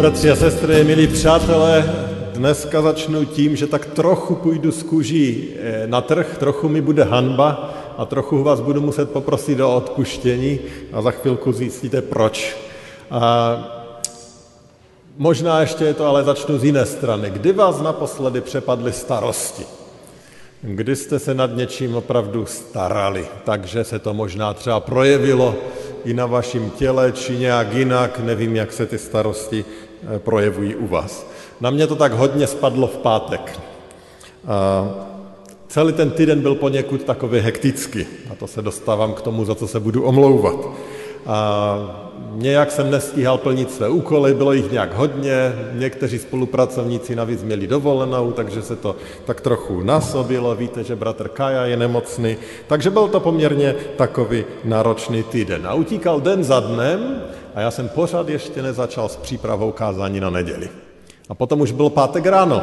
Bratři a sestry, milí přátelé, dneska začnu tím, že tak trochu půjdu z kůží eh, na trh, trochu mi bude hanba a trochu vás budu muset poprosit o odpuštění a za chvilku zjistíte proč. A možná ještě je to, ale začnu z jiné strany. Kdy vás naposledy přepadly starosti? Kdy jste se nad něčím opravdu starali, takže se to možná třeba projevilo i na vašem těle, či nějak jinak, nevím, jak se ty starosti projevují u vás. Na mě to tak hodně spadlo v pátek. Celý ten týden byl poněkud takový hektický a to se dostávám k tomu, za co se budu omlouvat. A nějak jsem nestíhal plnit své úkoly, bylo jich nějak hodně, někteří spolupracovníci navíc měli dovolenou, takže se to tak trochu nasobilo, víte, že bratr Kaja je nemocný, takže byl to poměrně takový náročný týden. A utíkal den za dnem a já jsem pořád ještě nezačal s přípravou kázání na neděli. A potom už byl pátek ráno.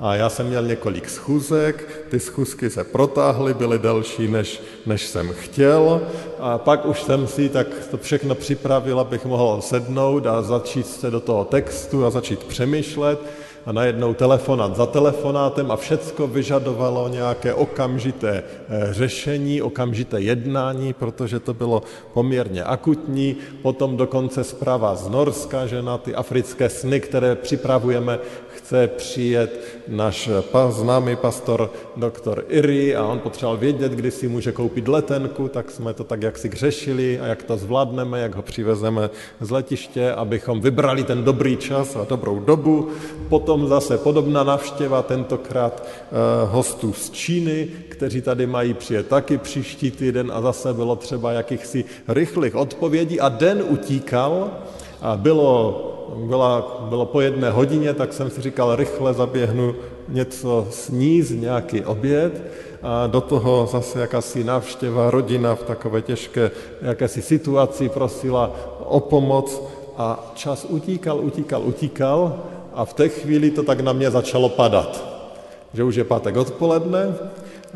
A já jsem měl několik schůzek, ty schůzky se protáhly, byly delší, než, než jsem chtěl. A pak už jsem si tak to všechno připravil, abych mohl sednout a začít se do toho textu a začít přemýšlet a najednou telefonát za telefonátem a všecko vyžadovalo nějaké okamžité eh, řešení, okamžité jednání, protože to bylo poměrně akutní. Potom dokonce zpráva z Norska, že na ty africké sny, které připravujeme, chce přijet náš známý pastor doktor Iri a on potřeboval vědět, kdy si může koupit letenku, tak jsme to tak jaksi řešili a jak to zvládneme, jak ho přivezeme z letiště, abychom vybrali ten dobrý čas a dobrou dobu. Potom zase podobná navštěva, tentokrát eh, hostů z Číny, kteří tady mají přijet taky příští týden a zase bylo třeba jakýchsi rychlých odpovědí a den utíkal a bylo byla, bylo po jedné hodině, tak jsem si říkal, rychle zaběhnu něco sníst, nějaký oběd a do toho zase jakási návštěva, rodina v takové těžké jakési situaci prosila o pomoc a čas utíkal, utíkal, utíkal a v té chvíli to tak na mě začalo padat. Že už je pátek odpoledne,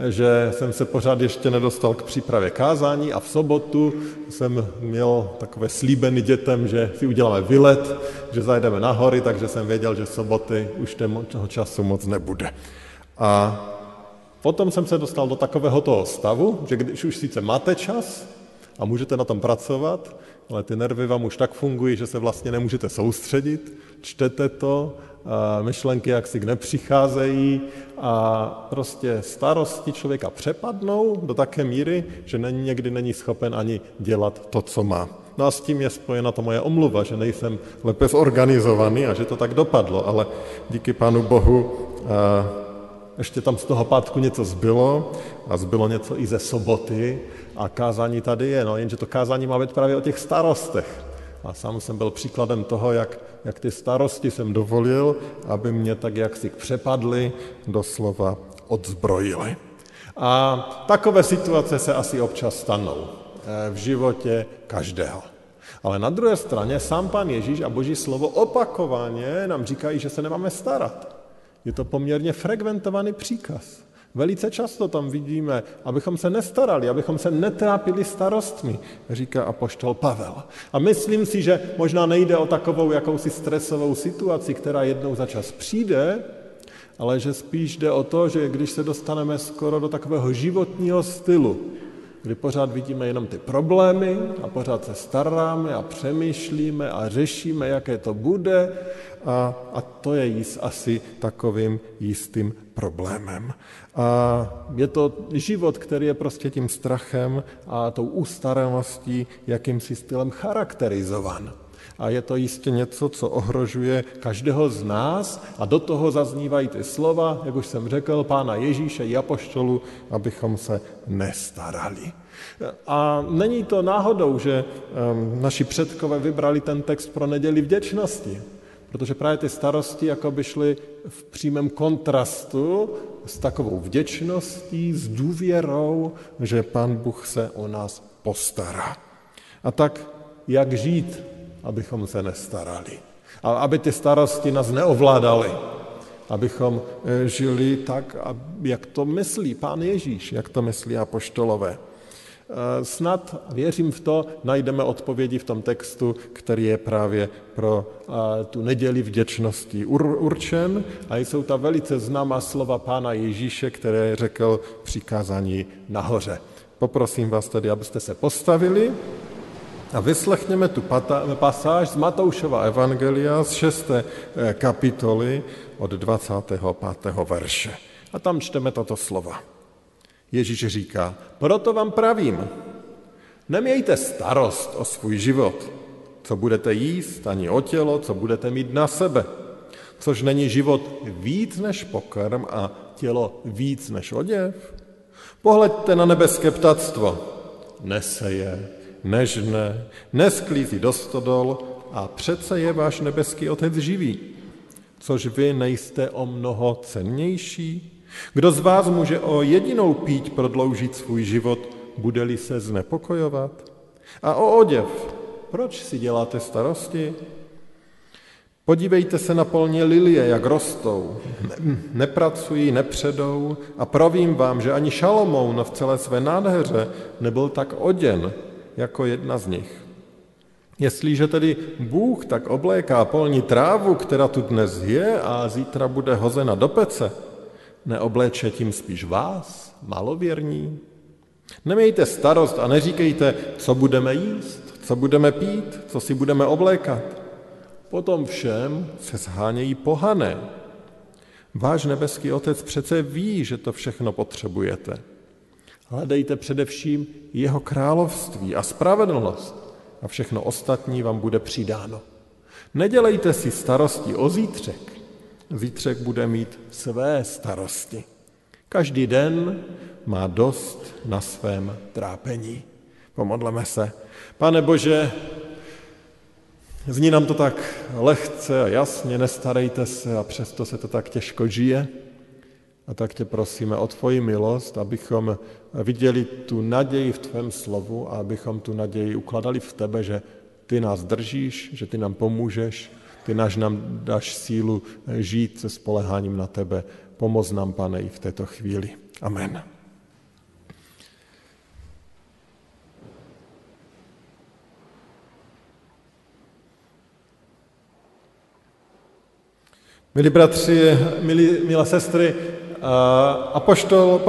že jsem se pořád ještě nedostal k přípravě kázání a v sobotu jsem měl takové slíbeny dětem, že si uděláme vylet, že zajdeme na hory, takže jsem věděl, že soboty už toho času moc nebude. A potom jsem se dostal do takového toho stavu, že když už sice máte čas a můžete na tom pracovat, ale ty nervy vám už tak fungují, že se vlastně nemůžete soustředit, čtete to, myšlenky jaksi nepřicházejí a prostě starosti člověka přepadnou do také míry, že není, někdy není schopen ani dělat to, co má. No a s tím je spojena ta moje omluva, že nejsem lépe zorganizovaný a že to tak dopadlo, ale díky Pánu Bohu ještě tam z toho pátku něco zbylo a zbylo něco i ze soboty a kázání tady je, no jenže to kázání má být právě o těch starostech. A sám jsem byl příkladem toho, jak, jak ty starosti jsem dovolil, aby mě tak jaksi přepadly, doslova odzbrojili. A takové situace se asi občas stanou eh, v životě každého. Ale na druhé straně sám pan Ježíš a Boží slovo opakovaně nám říkají, že se nemáme starat. Je to poměrně frekventovaný příkaz. Velice často tam vidíme, abychom se nestarali, abychom se netrápili starostmi, říká apoštol Pavel. A myslím si, že možná nejde o takovou jakousi stresovou situaci, která jednou za čas přijde, ale že spíš jde o to, že když se dostaneme skoro do takového životního stylu, kdy pořád vidíme jenom ty problémy a pořád se staráme a přemýšlíme a řešíme, jaké to bude a, a to je jist asi takovým jistým problémem. A je to život, který je prostě tím strachem a tou ustaraností, jakýmsi stylem charakterizovan. A je to jistě něco, co ohrožuje každého z nás a do toho zaznívají ty slova, jak už jsem řekl, pána Ježíše i apoštolu, abychom se nestarali. A není to náhodou, že um, naši předkové vybrali ten text pro neděli vděčnosti, Protože právě ty starosti jako by šly v přímém kontrastu s takovou vděčností, s důvěrou, že Pan Bůh se o nás postará. A tak jak žít, abychom se nestarali? A aby ty starosti nás neovládaly, abychom eh, žili tak, jak to myslí pán Ježíš, jak to myslí apoštolové. Eh, snad, věřím v to, najdeme odpovědi v tom textu, který je právě pro eh, tu neděli vděčnosti určen a jsou ta velice známá slova pána Ježíše, které řekl přikázání nahoře. Poprosím vás tedy, abyste se postavili a vyslechněme tu pasáž z Matoušova Evangelia z 6. Eh, kapitoly od 25. verše. A tam čteme tato slova. Ježíš říká, proto vám pravím, nemějte starost o svůj život, co budete jíst, ani o tělo, co budete mít na sebe, což není život víc než pokrm a tělo víc než oděv. Pohleďte na nebeské ptactvo. Neseje, nežne, nesklízí do stodol a přece je váš nebeský Otec živý. Což vy nejste o mnoho cennější? Kdo z vás může o jedinou píť prodloužit svůj život, bude-li se znepokojovat? A o oděv, proč si děláte starosti? Podívejte se na polně lilie, jak rostou. Nepracují, nepředou a pravím vám, že ani Šalomoun v celé své nádheře nebyl tak oděn jako jedna z nich. Jestliže tedy Bůh tak obléká polní trávu, která tu dnes je a zítra bude hozena do pece, neobléče tím spíš vás, malověrní? Nemějte starost a neříkejte, co budeme jíst, co budeme pít, co si budeme oblékat. Potom všem se zhánějí pohané. Váš nebeský otec přece ví, že to všechno potřebujete. Hledejte především jeho království a spravedlnost a všechno ostatní vám bude přidáno. Nedělejte si starosti o zítřek, Zítřek bude mít své starosti. Každý den má dost na svém trápení. Pomodleme se. Pane Bože, zní nám to tak lehce a jasně, nestarejte se a přesto se to tak těžko žije. A tak tě prosíme o tvoji milost, abychom viděli tu naději v tvém slovu a abychom tu naději ukladali v tebe, že ty nás držíš, že ty nám pomůžeš ty náš nám dáš sílu žít se spoleháním na tebe. Pomoz nám, pane, i v této chvíli. Amen. Milí bratři, milí, milé sestry, apoštol,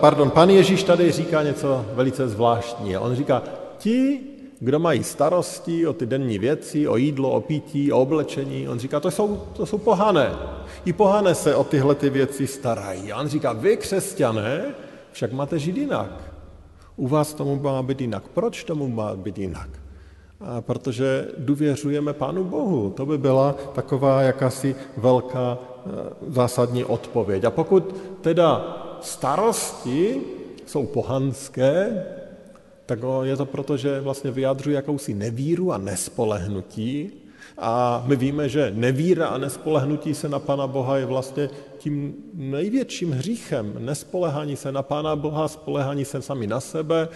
pardon, pan Ježíš tady říká něco velice zvláštní. On říká, ti, kdo mají starosti o ty denní věci, o jídlo, o pití, o oblečení. On říká, to jsou, to jsou pohané. I pohané se o tyhle ty věci starají. A on říká, vy křesťané však máte žít jinak. U vás tomu má být jinak. Proč tomu má být jinak? Protože důvěřujeme Pánu Bohu. To by byla taková jakási velká eh, zásadní odpověď. A pokud teda starosti jsou pohanské, tak je to proto, že vlastně vyjadřuje jakousi nevíru a nespolehnutí. A my víme, že nevíra a nespolehnutí se na Pana Boha je vlastně tím největším hříchem. Nespolehání se na Pána Boha, spolehání se sami na sebe,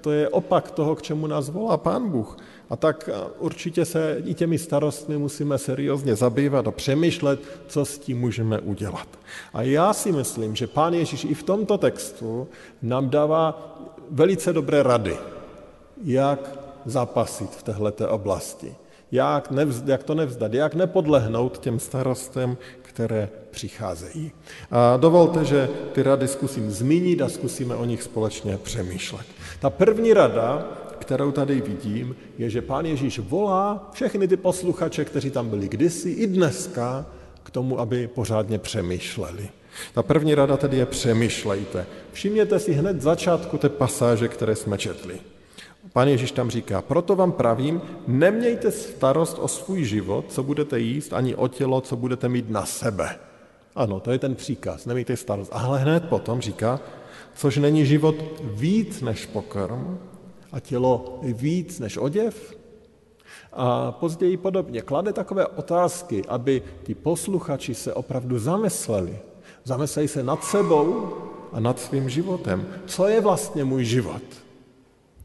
to je opak toho, k čemu nás volá Pán Bůh. A tak určitě se i těmi starostmi musíme seriózně zabývat a přemýšlet, co s tím můžeme udělat. A já si myslím, že Pán Ježíš i v tomto textu nám dává velice dobré rady, jak zapasit v této oblasti, jak, nevzd, jak to nevzdat, jak nepodlehnout těm starostem, které přicházejí. A dovolte, že ty rady zkusím zmínit a zkusíme o nich společně přemýšlet. Ta první rada, kterou tady vidím, je, že pán Ježíš volá všechny ty posluchače, kteří tam byli kdysi, i dneska, k tomu, aby pořádně přemýšleli. Ta první rada tedy je přemýšlejte. Všimněte si hned začátku té pasáže, které jsme četli. Pan Ježíš tam říká, proto vám pravím, nemějte starost o svůj život, co budete jíst, ani o tělo, co budete mít na sebe. Ano, to je ten příkaz, nemějte starost. Ale hned potom říká, což není život víc než pokrm a tělo víc než oděv. A později podobně klade takové otázky, aby ti posluchači se opravdu zamysleli. Zamysleli se nad sebou a nad svým životem. Co je vlastně můj život?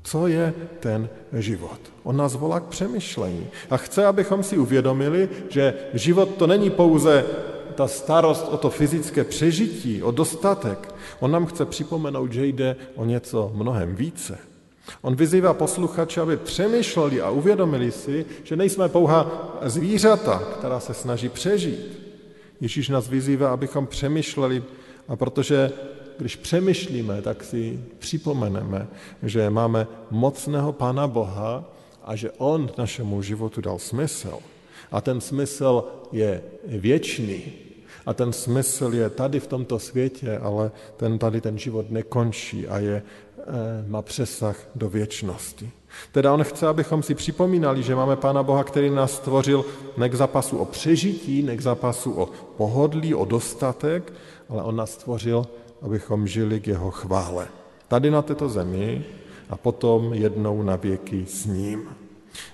Co je ten život? On nás volá k přemýšlení a chce, abychom si uvědomili, že život to není pouze ta starost o to fyzické přežití, o dostatek. On nám chce připomenout, že jde o něco mnohem více. On vyzývá posluchače, aby přemýšleli a uvědomili si, že nejsme pouha zvířata, která se snaží přežít. Ježíš nás vyzývá, abychom přemýšleli, a protože když přemýšlíme, tak si připomeneme, že máme mocného Pána Boha a že On našemu životu dal smysl. A ten smysl je věčný. A ten smysl je tady v tomto světě, ale ten tady ten život nekončí a je, eh, má přesah do věčnosti. Teda on chce, abychom si připomínali, že máme Pána Boha, který nás stvořil ne k zápasu o přežití, ne k zápasu o pohodlí, o dostatek, ale on nás stvořil, abychom žili k jeho chvále. Tady na této zemi a potom jednou na věky s ním.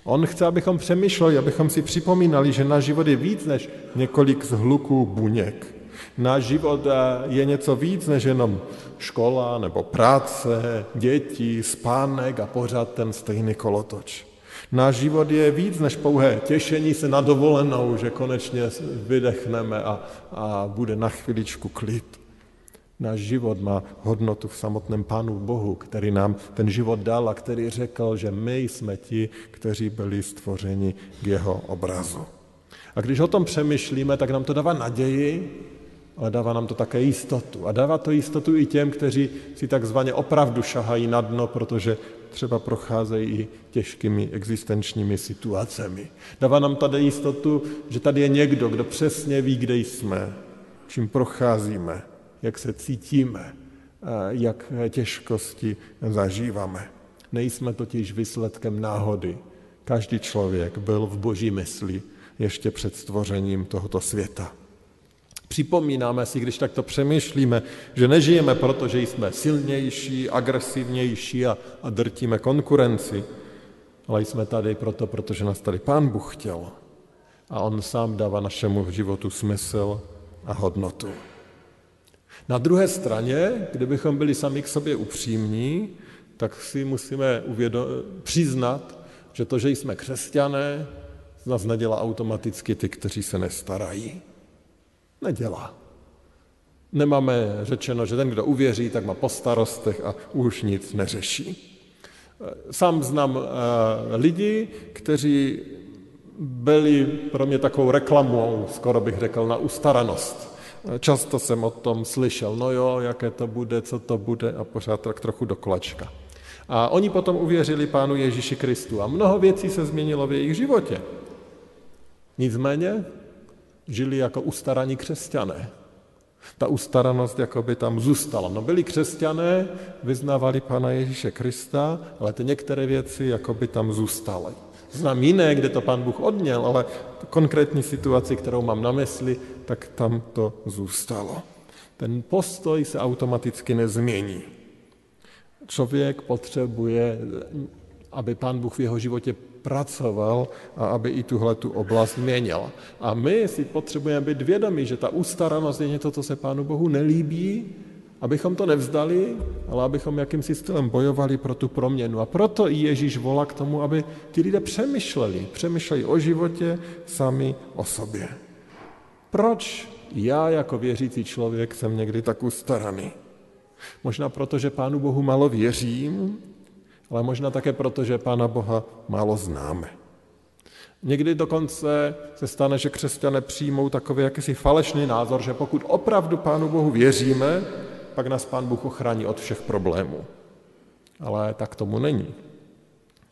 On chce, abychom přemýšleli, abychom si připomínali, že náš život je víc než několik zhluků buněk. Náš život eh, je něco víc než jenom škola nebo práce, děti, spánek a pořád ten stejný kolotoč. Náš život je víc než pouhé těšení se na dovolenou, že konečně vydechneme a, a bude na chviličku klid. Náš život má hodnotu v samotném Pánu Bohu, který nám ten život dal a který řekl, že my jsme ti, kteří byli stvořeni k jeho obrazu. A když o tom přemýšlíme, tak nám to dává naději, ale dává nám to také jistotu. A dává to jistotu i těm, kteří si takzvaně opravdu šahají na dno, protože třeba procházejí i těžkými existenčními situacemi. Dává nám tady jistotu, že tady je někdo, kdo přesně ví, kde jsme, čím procházíme, jak se cítíme, jak těžkosti zažíváme. Nejsme totiž výsledkem náhody. Každý člověk byl v boží mysli ještě před stvořením tohoto světa. Připomínáme si, když takto přemýšlíme, že nežijeme proto, že jsme silnější, agresivnější a, a drtíme konkurenci, ale jsme tady proto, protože nás tady Pán Bůh chtěl. A On sám dává našemu životu smysl a hodnotu. Na druhé straně, kdybychom byli sami k sobě upřímní, tak si musíme uvědo- přiznat, že to, že jsme křesťané, z nás nedělá automaticky ty, kteří se nestarají. Nedělá. Nemáme řečeno, že ten, kdo uvěří, tak má po starostech a už nic neřeší. Sám znám eh, lidi, kteří byli pro mě takovou reklamou, skoro bych řekl, na ustaranost. Často jsem o tom slyšel, no jo, jaké to bude, co to bude a pořád tak trochu do kolačka. A oni potom uvěřili Pánu Ježíši Kristu a mnoho věcí se změnilo v jejich životě. Nicméně žili jako ustaraní křesťané. Ta ustaranost jako by tam zůstala. No byli křesťané, vyznávali Pána Ježíše Krista, ale ty některé věci jako by tam zůstaly. Znám jiné, kde to Pán Bůh odněl, ale konkrétní situaci, kterou mám na mysli, tak tam to zůstalo. Ten postoj se automaticky nezmění. Člověk potřebuje, aby Pán Bůh v jeho životě pracoval a aby i tuhle tu oblast měnil. A my si potřebujeme být vědomí, že ta ustaranost je něco, co se Pánu Bohu nelíbí, abychom to nevzdali, ale abychom jakýmsi stylem bojovali pro tu proměnu. A proto i Ježíš volá k tomu, aby ti lidé přemýšleli, přemýšleli o životě sami o sobě. Proč já jako věřící člověk jsem někdy tak ustaraný? Možná proto, že Pánu Bohu málo věřím, ale možná také proto, že Pána Boha málo známe. Někdy dokonce se stane, že křesťané přijmou takový jakýsi falešný názor, že pokud opravdu Pánu Bohu věříme, pak nás Pán Bůh ochrání od všech problémů. Ale tak tomu není.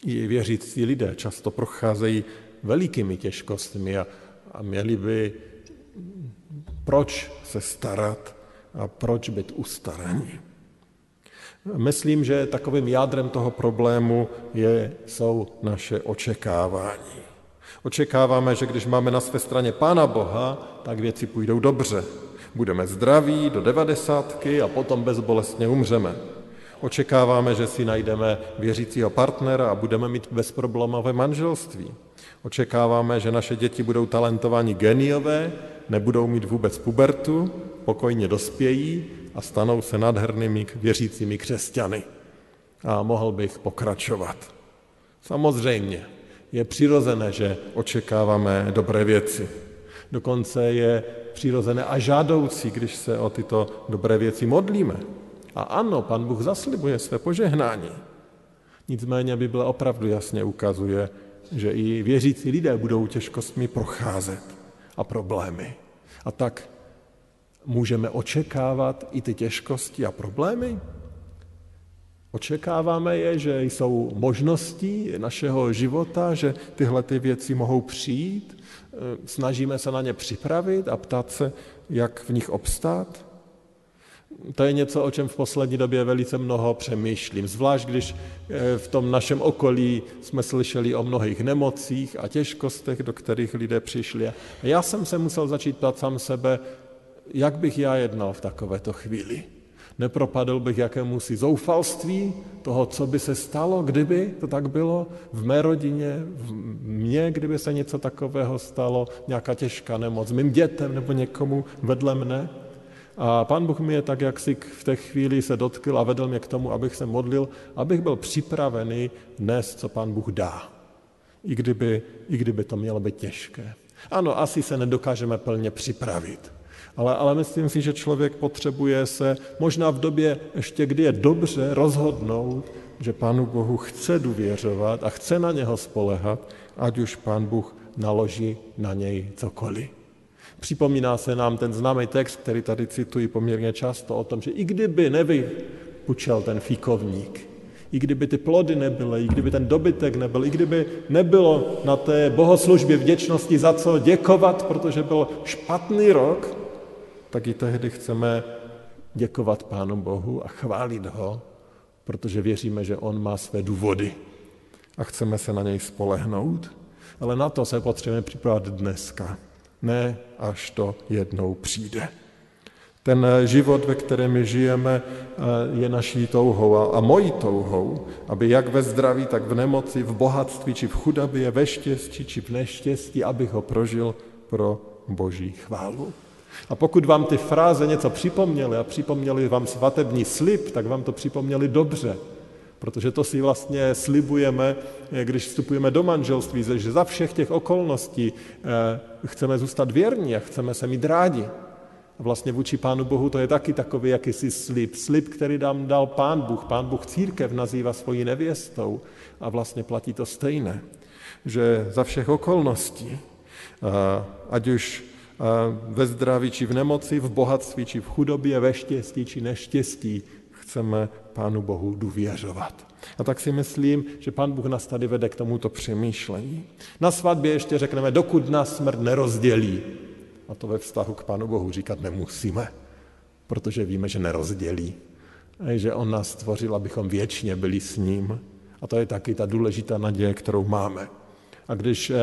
I věřící lidé často procházejí velikými těžkostmi a, a měli by proč se starat a proč být ustaraní. Myslím, že takovým jádrem toho problému je, jsou naše očekávání. Očekáváme, že když máme na své straně Pána Boha, tak věci půjdou dobře. Budeme zdraví do devadesátky a potom bezbolestně umřeme. Očekáváme, že si najdeme věřícího partnera a budeme mít bezproblémové manželství. Očekáváme, že naše děti budou talentovaní geniové, nebudou mít vůbec pubertu, pokojně dospějí a stanou se nádhernými věřícími křesťany. A mohl bych pokračovat. Samozřejmě je přirozené, že očekáváme dobré věci. Dokonce je přirozené a žádoucí, když se o tyto dobré věci modlíme. A ano, pan Bůh zaslibuje své požehnání. Nicméně Bible opravdu jasně ukazuje, že i věřící lidé budou těžkostmi procházet a problémy. A tak můžeme očekávat i ty těžkosti a problémy? Očekáváme je, že jsou možnosti našeho života, že tyhle ty věci mohou přijít, snažíme se na ně připravit a ptát se, jak v nich obstát. To je něco, o čem v poslední době velice mnoho přemýšlím. Zvlášť, když eh, v tom našem okolí jsme slyšeli o mnohých nemocích a těžkostech, do kterých lidé přišli. Já jsem se musel začít ptát sám sebe, jak bych já jednal v takovéto chvíli. Nepropadl bych jakémusi zoufalství toho, co by se stalo, kdyby to tak bylo v mé rodině, v mně, kdyby se něco takového stalo, nějaká těžká nemoc, mým dětem nebo někomu vedle mne. A pán Bůh mě tak, jak si v té chvíli se dotkl a vedl mě k tomu, abych se modlil, abych byl připravený dnes, co pán Bůh dá. I kdyby, I kdyby to mělo být těžké. Ano, asi se nedokážeme plně připravit. Ale, ale myslím si, že člověk potřebuje se možná v době ještě, kdy je dobře, rozhodnout, že Pánu Bohu chce důvěřovat a chce na něho spolehat, ať už Pán Bůh naloží na něj cokoliv. Připomíná se nám ten známý text, který tady cituji poměrně často, o tom, že i kdyby nevypučel ten fíkovník, i kdyby ty plody nebyly, i kdyby ten dobytek nebyl, i kdyby nebylo na té bohoslužbě vděčnosti za co děkovat, protože byl špatný rok, tak i tehdy chceme děkovat Pánu Bohu a chválit ho, protože věříme, že on má své důvody a chceme se na něj spolehnout. Ale na to se potřebujeme připravovat dneska ne až to jednou přijde. Ten život, ve kterém žijeme, je naší touhou a mojí touhou, aby jak ve zdraví, tak v nemoci, v bohatství či v chudobě, ve štěstí či v neštěstí, abych ho prožil pro boží chválu. A pokud vám ty fráze něco připomněly a připomněli vám svatební slib, tak vám to připomněli dobře. Protože to si vlastně slibujeme, eh, když vstupujeme do manželství, že za všech těch okolností eh, chceme zůstat věrní a chceme se mít rádi. A vlastně vůči Pánu Bohu to je taky takový jakýsi slib. Slib, který nám dal Pán Bůh. Pán Bůh církev nazývá svojí nevěstou a vlastně platí to stejné. Že za všech okolností, ať už ve zdraví či v nemoci, v bohatství či v chudobě, ve štěstí či neštěstí, chceme Pánu Bohu důvěřovat. A tak si myslím, že Pán Bůh nás tady vede k tomuto přemýšlení. Na svatbě ještě řekneme, dokud nás smrt nerozdělí. A to ve vztahu k Pánu Bohu říkat nemusíme, protože víme, že nerozdělí. A že On nás stvořil, abychom věčně byli s ním. A to je taky ta důležitá naděje, kterou máme. A když eh,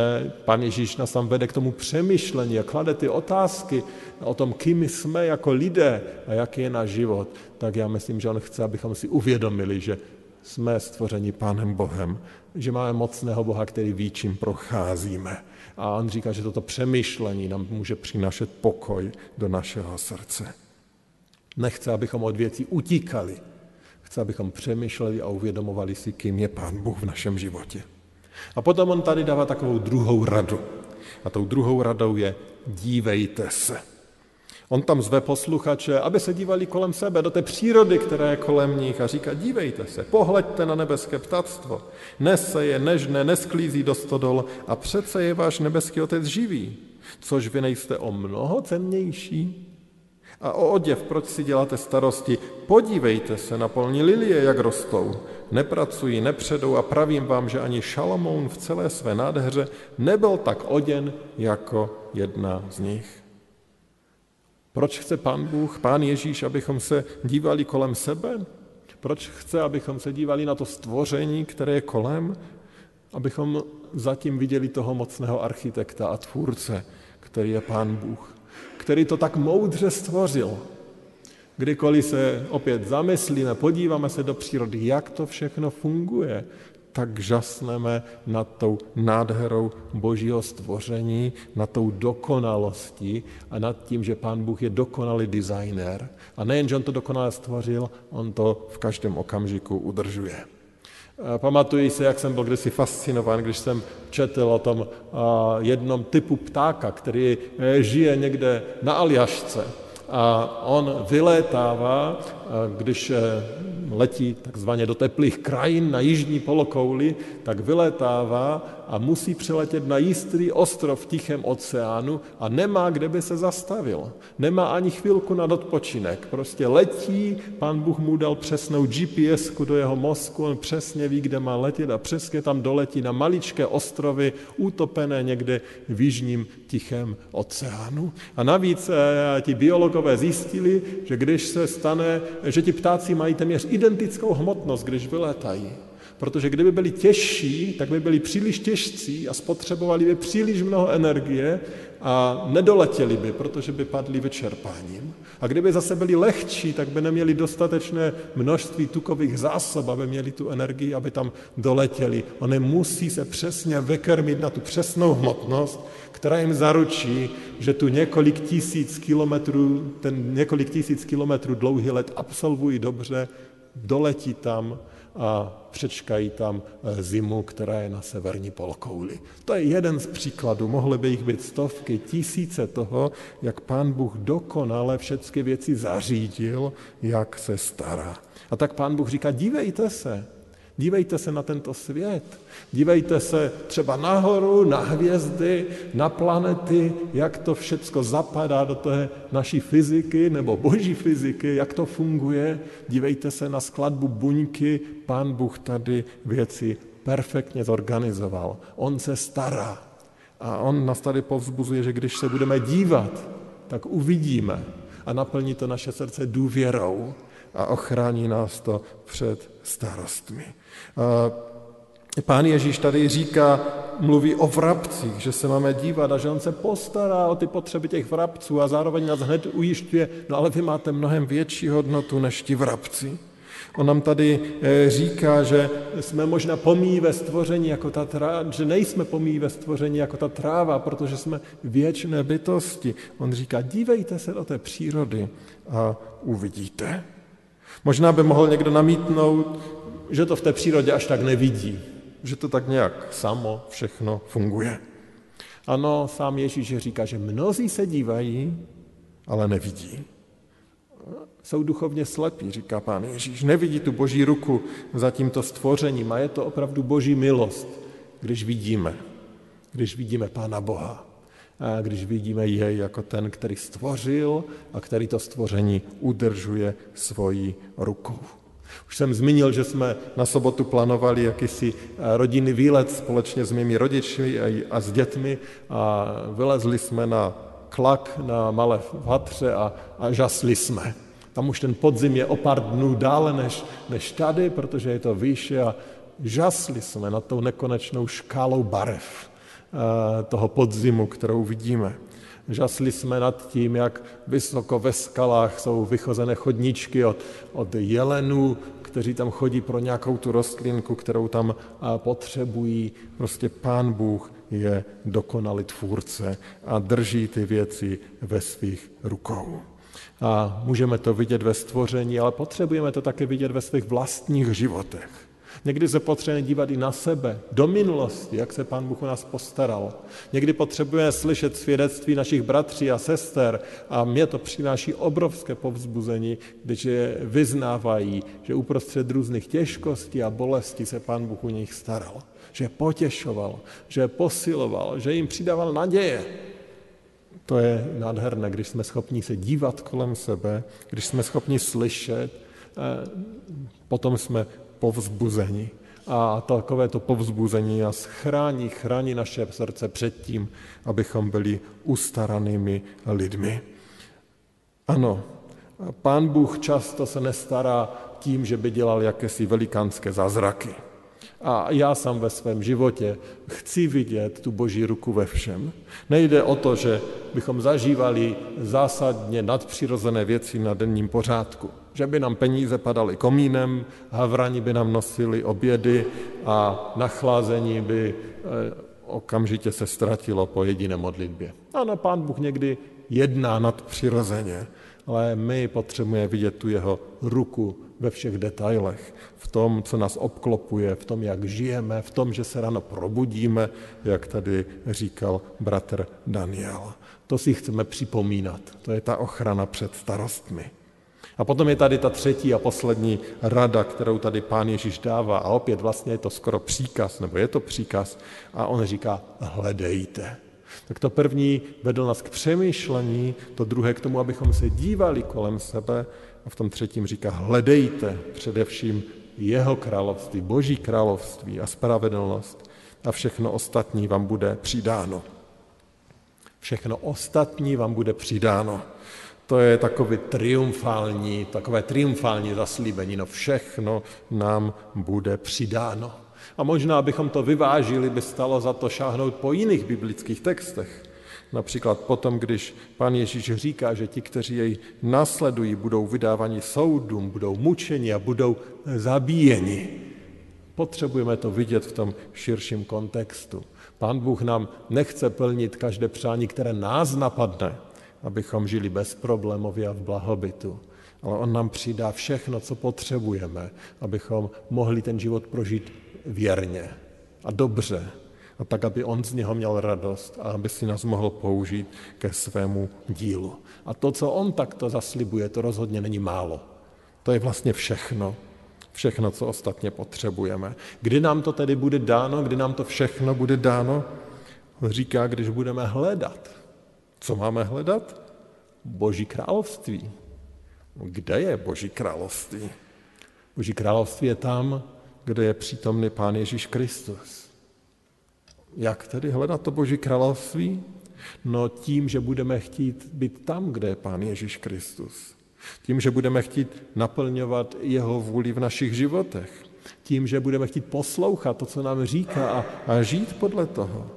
pan Ježíš nás tam vede k tomu přemýšlení a klade ty otázky o tom, kým jsme jako lidé a jaký je náš život, tak já myslím, že on chce, abychom si uvědomili, že jsme stvořeni Pánem Bohem, že máme mocného Boha, který ví, čím procházíme. A on říká, že toto přemýšlení nám může přinášet pokoj do našeho srdce. Nechce, abychom od věcí utíkali. Chce, abychom přemýšleli a uvědomovali si, kým je Pán Bůh v našem životě. A potom on tady dává takovou druhou radu. A tou druhou radou je dívejte se. On tam zve posluchače, aby se dívali kolem sebe, do té přírody, která je kolem nich a říká, dívejte se, pohleďte na nebeské ptactvo. Nese je nežné, nesklízí do stodol a přece je váš nebeský otec živý. Což vy nejste o mnoho cennější? A o oděv, proč si děláte starosti? Podívejte se na polní lilie, jak rostou. Nepracují, nepředou a pravím vám, že ani Šalamoun v celé své nádheře nebyl tak oděn jako jedna z nich. Proč chce Pán Bůh, Pán Ježíš, abychom se dívali kolem sebe? Proč chce, abychom se dívali na to stvoření, které je kolem? Abychom zatím viděli toho mocného architekta a tvůrce, který je Pán Bůh který to tak moudře stvořil, Kdykoliv se opět zamyslíme, podíváme se do přírody, jak to všechno funguje, tak žasneme nad tou nádherou božího stvoření, nad tou dokonalostí a nad tím, že pán Bůh je dokonalý designer. A nejen, že on to dokonale stvořil, on to v každém okamžiku udržuje. Pamatuji se, jak jsem byl kdysi fascinován, když jsem četl o tom jednom typu ptáka, který e, žije někde na Aljašce a on vylétává, když e, letí takzvaně do teplých krajin na jižní polokouli, tak vylétává a musí přeletět na jistý ostrov v Tichém oceánu a nemá, kde by se zastavil. Nemá ani chvilku na odpočinek. Prostě letí, pán Bůh mu dal přesnou gps do jeho mozku, on přesně ví, kde má letět a přesně tam doletí na maličké ostrovy, utopené někde v jižním Tichém oceánu. A navíc e, ti biologové zjistili, že když se stane, že ti ptáci mají téměř identickou hmotnost, když vylétají. Protože kdyby byli těžší, tak by byli příliš těžcí a spotřebovali by příliš mnoho energie a nedoletěli by, protože by padli vyčerpáním. A kdyby zase byli lehčí, tak by neměli dostatečné množství tukových zásob, aby měli tu energii, aby tam doletěli. Oni musí se přesně vykrmit na tu přesnou hmotnost, která jim zaručí, že tu několik tisíc kilometrů, ten několik tisíc kilometrů dlouhý let absolvují dobře, doletí tam a přečkají tam eh, zimu, která je na severní polokouli. To je jeden z příkladů, mohly by jich být stovky, tisíce toho, jak pán Bůh dokonale všechny věci zařídil, jak se stará. A tak pán Bůh říká, dívejte se, Dívejte se na tento svět. Dívejte se třeba nahoru, na hvězdy, na planety, jak to všecko zapadá do té naší fyziky nebo boží fyziky, jak to funguje. Dívejte se na skladbu buňky. Pán Bůh tady věci perfektně zorganizoval. On se stará. A on nás tady povzbuzuje, že když se budeme dívat, tak uvidíme a naplní to naše srdce důvěrou a ochrání nás to před starostmi. Pán Ježíš tady říká, mluví o vrabcích, že se máme dívat a že on se postará o ty potřeby těch vrabců a zároveň nás hned ujišťuje, no ale vy máte mnohem větší hodnotu než ti vrabci. On nám tady eh, říká, že jsme možná pomíjí ve stvoření jako ta tráva, že nejsme pomíjí ve stvoření jako ta tráva, protože jsme věčné bytosti. On říká, dívejte se do té přírody a uvidíte. Možná by mohl někdo namítnout, že to v té přírodě až tak nevidí, že to tak nějak samo všechno funguje. Ano, sám Ježíš říká, že mnozí se dívají, ale nevidí. Jsou duchovně slepí, říká pán Ježíš. Nevidí tu boží ruku za tímto stvořením a je to opravdu boží milost, když vidíme, když vidíme pána Boha. A když vidíme jej jako ten, který stvořil a který to stvoření udržuje svojí rukou. Už jsem zmínil, že jsme na sobotu plánovali jakýsi eh, rodinný výlet společně s mými rodiči a s dětmi a vylezli jsme na klak na malé vatře a, a žasli jsme. Tam už ten podzim je o pár dnů dále než, než tady, protože je to výše a žasli jsme na tou nekonečnou škálou barev eh, toho podzimu, kterou vidíme. Žasli jsme nad tím, jak vysoko ve skalách jsou vychozené chodníčky od, od jelenů, kteří tam chodí pro nějakou tu rostlinku, kterou tam potřebují. Prostě pán Bůh je dokonalý tvůrce a drží ty věci ve svých rukou. A můžeme to vidět ve stvoření, ale potřebujeme to také vidět ve svých vlastních životech. Někdy se potřebujeme dívat i na sebe, do minulosti, jak se Pán Bůh o nás postaral. Někdy potřebujeme slyšet svědectví našich bratří a sester a mě to přináší obrovské povzbuzení, když je vyznávají, že uprostřed různých těžkostí a bolestí se Pán Bůh u nich staral. Že je potěšoval, že je posiloval, že jim přidával naděje. To je nádherné, když jsme schopni se dívat kolem sebe, když jsme schopni slyšet, potom jsme povzbuzení. A takové to povzbuzení nás chrání, chrání naše srdce před tím, abychom byli ustaranými lidmi. Ano, pán Bůh často se nestará tím, že by dělal jakési velikánské zázraky. A já sám ve svém životě chci vidět tu boží ruku ve všem. Nejde o to, že bychom zažívali zásadně nadpřirozené věci na denním pořádku. Že by nám peníze padaly komínem, havrani by nám nosili obědy a nachlázení by eh, okamžitě se ztratilo po jediné modlitbě. Ano, pán Bůh někdy jedná nadpřirozeně, ale my potřebujeme vidět tu jeho ruku ve všech detailech, v tom, co nás obklopuje, v tom, jak žijeme, v tom, že se ráno probudíme, jak tady říkal bratr Daniel. To si chceme připomínat. To je ta ochrana před starostmi. A potom je tady ta třetí a poslední rada, kterou tady pán Ježíš dává. A opět vlastně je to skoro příkaz, nebo je to příkaz. A on říká, hledejte. Tak to první vedl nás k přemýšlení, to druhé k tomu, abychom se dívali kolem sebe a v tom třetím říká, hledejte především jeho království, boží království a spravedlnost a všechno ostatní vám bude přidáno. Všechno ostatní vám bude přidáno. To je takový triumfální, takové triumfální zaslíbení. No všechno nám bude přidáno. A možná, abychom to vyvážili, by stalo za to šáhnout po jiných biblických textech. Například potom, když pan Ježíš říká, že ti, kteří jej nasledují, budou vydáváni soudům, budou mučeni a budou zabíjeni. Potřebujeme to vidět v tom širším kontextu. Pán Bůh nám nechce plnit každé přání, které nás napadne, abychom žili bezproblémově a v blahobytu. Ale on nám přidá všechno, co potřebujeme, abychom mohli ten život prožít věrně a dobře. A tak, aby on z něho měl radost a aby si nás mohl použít ke svému dílu. A to, co on takto zaslibuje, to rozhodně není málo. To je vlastně všechno. Všechno, co ostatně potřebujeme. Kdy nám to tedy bude dáno, kdy nám to všechno bude dáno? On říká, když budeme hledat. Co máme hledat? Boží království. Kde je Boží království? Boží království je tam, kde je přítomný Pán Ježíš Kristus. Jak tedy hledat to Boží království? No tím, že budeme chtít být tam, kde je Pán Ježíš Kristus. Tím, že budeme chtít naplňovat jeho vůli v našich životech. Tím, že budeme chtít poslouchat to, co nám říká a, a žít podle toho.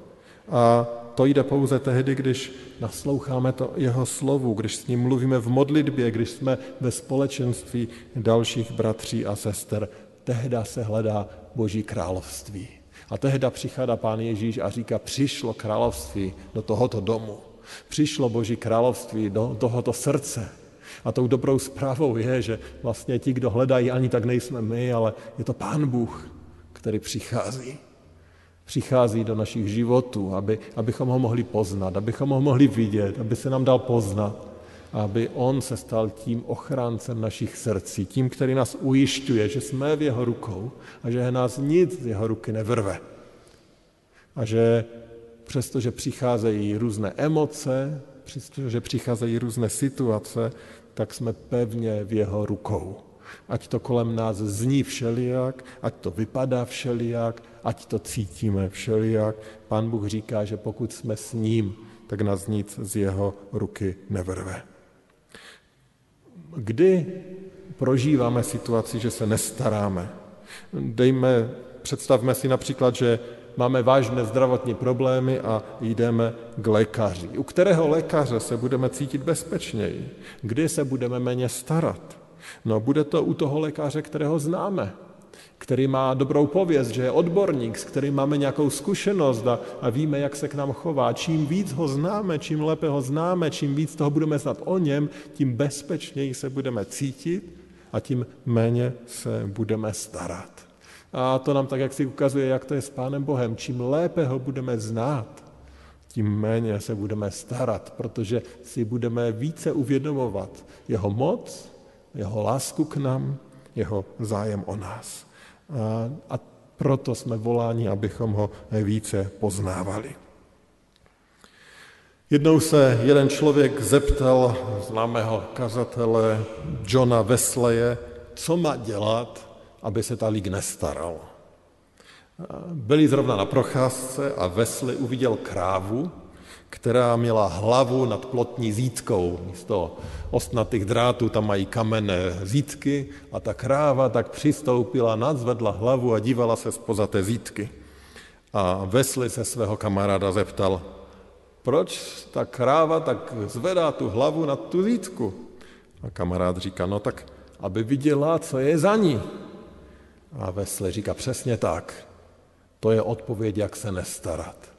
A to jde pouze tehdy, když nasloucháme to jeho slovu, když s ním mluvíme v modlitbě, když jsme ve společenství dalších bratří a sester. Tehda se hledá Boží království. A tehda přichádá Pán Ježíš a říká, přišlo království do tohoto domu. Přišlo Boží království do tohoto srdce. A tou dobrou zprávou je, že vlastně ti, kdo hledají, ani tak nejsme my, ale je to Pán Bůh, který přichází přichází do našich životů, aby, abychom ho mohli poznat, abychom ho mohli vidět, aby se nám dal poznat, aby on se stal tím ochráncem našich srdcí, tím, který nás ujišťuje, že jsme v jeho rukou a že nás nic z jeho ruky nevrve. A že přestože přicházejí různé emoce, přestože přicházejí různé situace, tak jsme pevně v jeho rukou. Ať to kolem nás zní všelijak, ať to vypadá všelijak, ať to cítíme všelijak. Pán Bůh říká, že pokud jsme s ním, tak nás nic z jeho ruky nevrve. Kdy prožíváme situaci, že se nestaráme? Dejme, představme si například, že máme vážné zdravotní problémy a jdeme k lékaři. U kterého lékaře se budeme cítit bezpečněji? Kdy se budeme méně starat? No bude to u toho lékaře, kterého známe, který má dobrou pověst, že je odborník, s kterým máme nějakou zkušenost a, a víme, jak se k nám chová. Čím víc ho známe, čím lépe ho známe, čím víc toho budeme znát o něm, tím bezpečněji se budeme cítit a tím méně se budeme starat. A to nám tak, jak si ukazuje, jak to je s Pánem Bohem. Čím lépe ho budeme znát, tím méně se budeme starat, protože si budeme více uvědomovat jeho moc, jeho lásku k nám, jeho zájem o nás. A, proto jsme voláni, abychom ho více poznávali. Jednou se jeden člověk zeptal známého kazatele Johna Wesleje, co má dělat, aby se ta lík nestaral. Byli zrovna na procházce a Wesley uviděl krávu, která měla hlavu nad plotní zítkou. Místo ostnatých drátů tam mají kamenné zítky a ta kráva tak přistoupila, nadzvedla hlavu a dívala se spoza té zítky. A Vesli se svého kamaráda zeptal, proč ta kráva tak zvedá tu hlavu nad tu zítku? A kamarád říká, no tak, aby viděla, co je za ní. A Vesle říká, přesně tak. To je odpověď, jak se nestarat.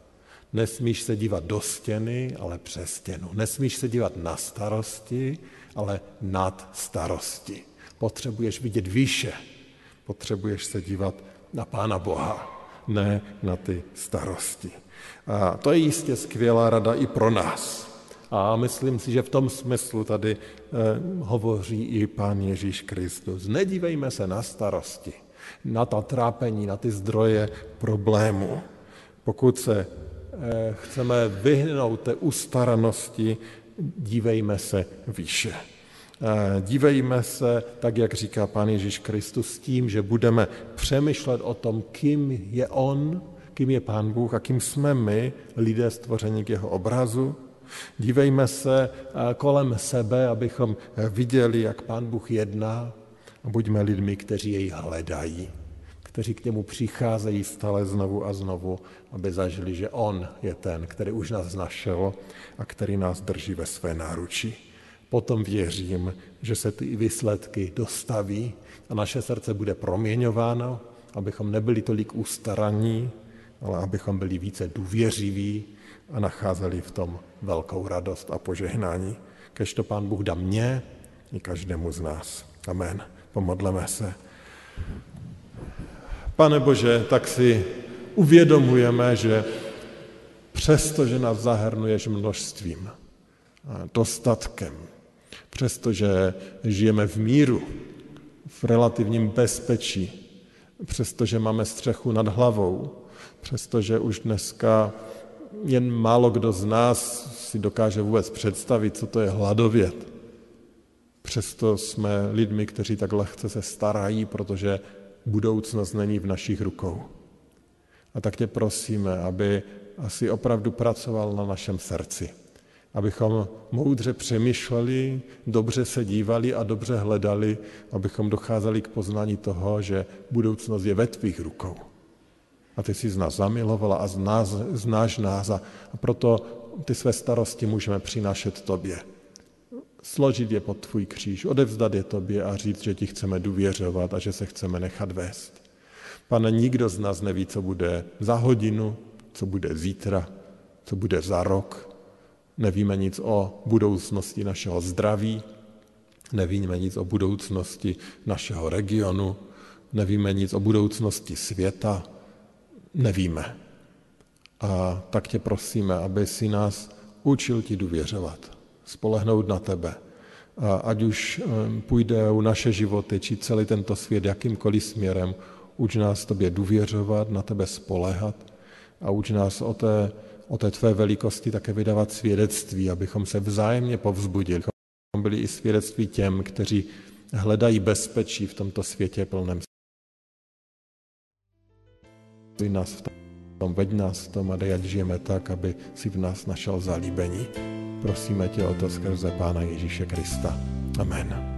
Nesmíš se dívat do stěny, ale přes stěnu. Nesmíš se dívat na starosti, ale nad starosti. Potřebuješ vidět výše. Potřebuješ se dívat na Pána Boha, ne na ty starosti. A to je jistě skvělá rada i pro nás. A myslím si, že v tom smyslu tady eh, hovoří i Pán Ježíš Kristus. Nedívejme se na starosti, na ta trápení, na ty zdroje problému. Pokud se chceme vyhnout té ustaranosti, dívejme se výše. Eh, dívejme se, tak jak říká Pán Ježíš Kristus, s tím, že budeme přemýšlet o tom, kým je On, kým je Pán Bůh a kým jsme my, lidé stvoření k jeho obrazu. Dívejme se eh, kolem sebe, abychom viděli, jak Pán Bůh jedná a buďme lidmi, kteří jej hledají kteří k němu přicházejí stále znovu a znovu, aby zažili, že on je ten, který už nás našel a který nás drží ve své náruči. Potom věřím, že se ty výsledky dostaví a naše srdce bude proměňováno, abychom nebyli tolik ustaraní, ale abychom byli více důvěřiví a nacházeli v tom velkou radost a požehnání. Kež to Pán Bůh dá mně i každému z nás. Amen. Pomodleme se. Pane Bože, tak si uvědomujeme, že přesto, že nás zahrnuješ množstvím, dostatkem, přestože žijeme v míru, v relativním bezpečí, přestože máme střechu nad hlavou, přestože už dneska jen málo kdo z nás si dokáže vůbec představit, co to je hladovět. Přesto jsme lidmi, kteří tak lehce se starají, protože budoucnost není v našich rukou. A tak tě prosíme, aby asi opravdu pracoval na našem srdci. Abychom moudře přemýšleli, dobře se dívali a dobře hledali, abychom docházeli k poznání toho, že budoucnost je ve tvých rukou. A ty jsi z nás zamilovala a znáš nás a proto ty své starosti můžeme přinášet tobě složit je pod tvůj kříž, odevzdat je tobě a říct, že ti chceme důvěřovat a že se chceme nechat vést. Pane, nikdo z nás neví, co bude za hodinu, co bude zítra, co bude za rok. Nevíme nic o budoucnosti našeho zdraví, nevíme nic o budoucnosti našeho regionu, nevíme nic o budoucnosti světa, nevíme. A tak tě prosíme, aby si nás učil ti důvěřovat spolehnout na tebe. A ať už půjde o naše životy, či celý tento svět jakýmkoliv směrem, uč nás tobě důvěřovat, na tebe spolehat a uč nás o té, o té tvé velikosti také vydávat svědectví, abychom se vzájemně povzbudili, abychom byli i svědectví těm, kteří hledají bezpečí v tomto světě plném. nás v tom, veď nás v tom a dej, ať žijeme tak, aby si v nás našel zalíbení. Prosíme tě o to skrze Pána Ježíše Krista. Amen.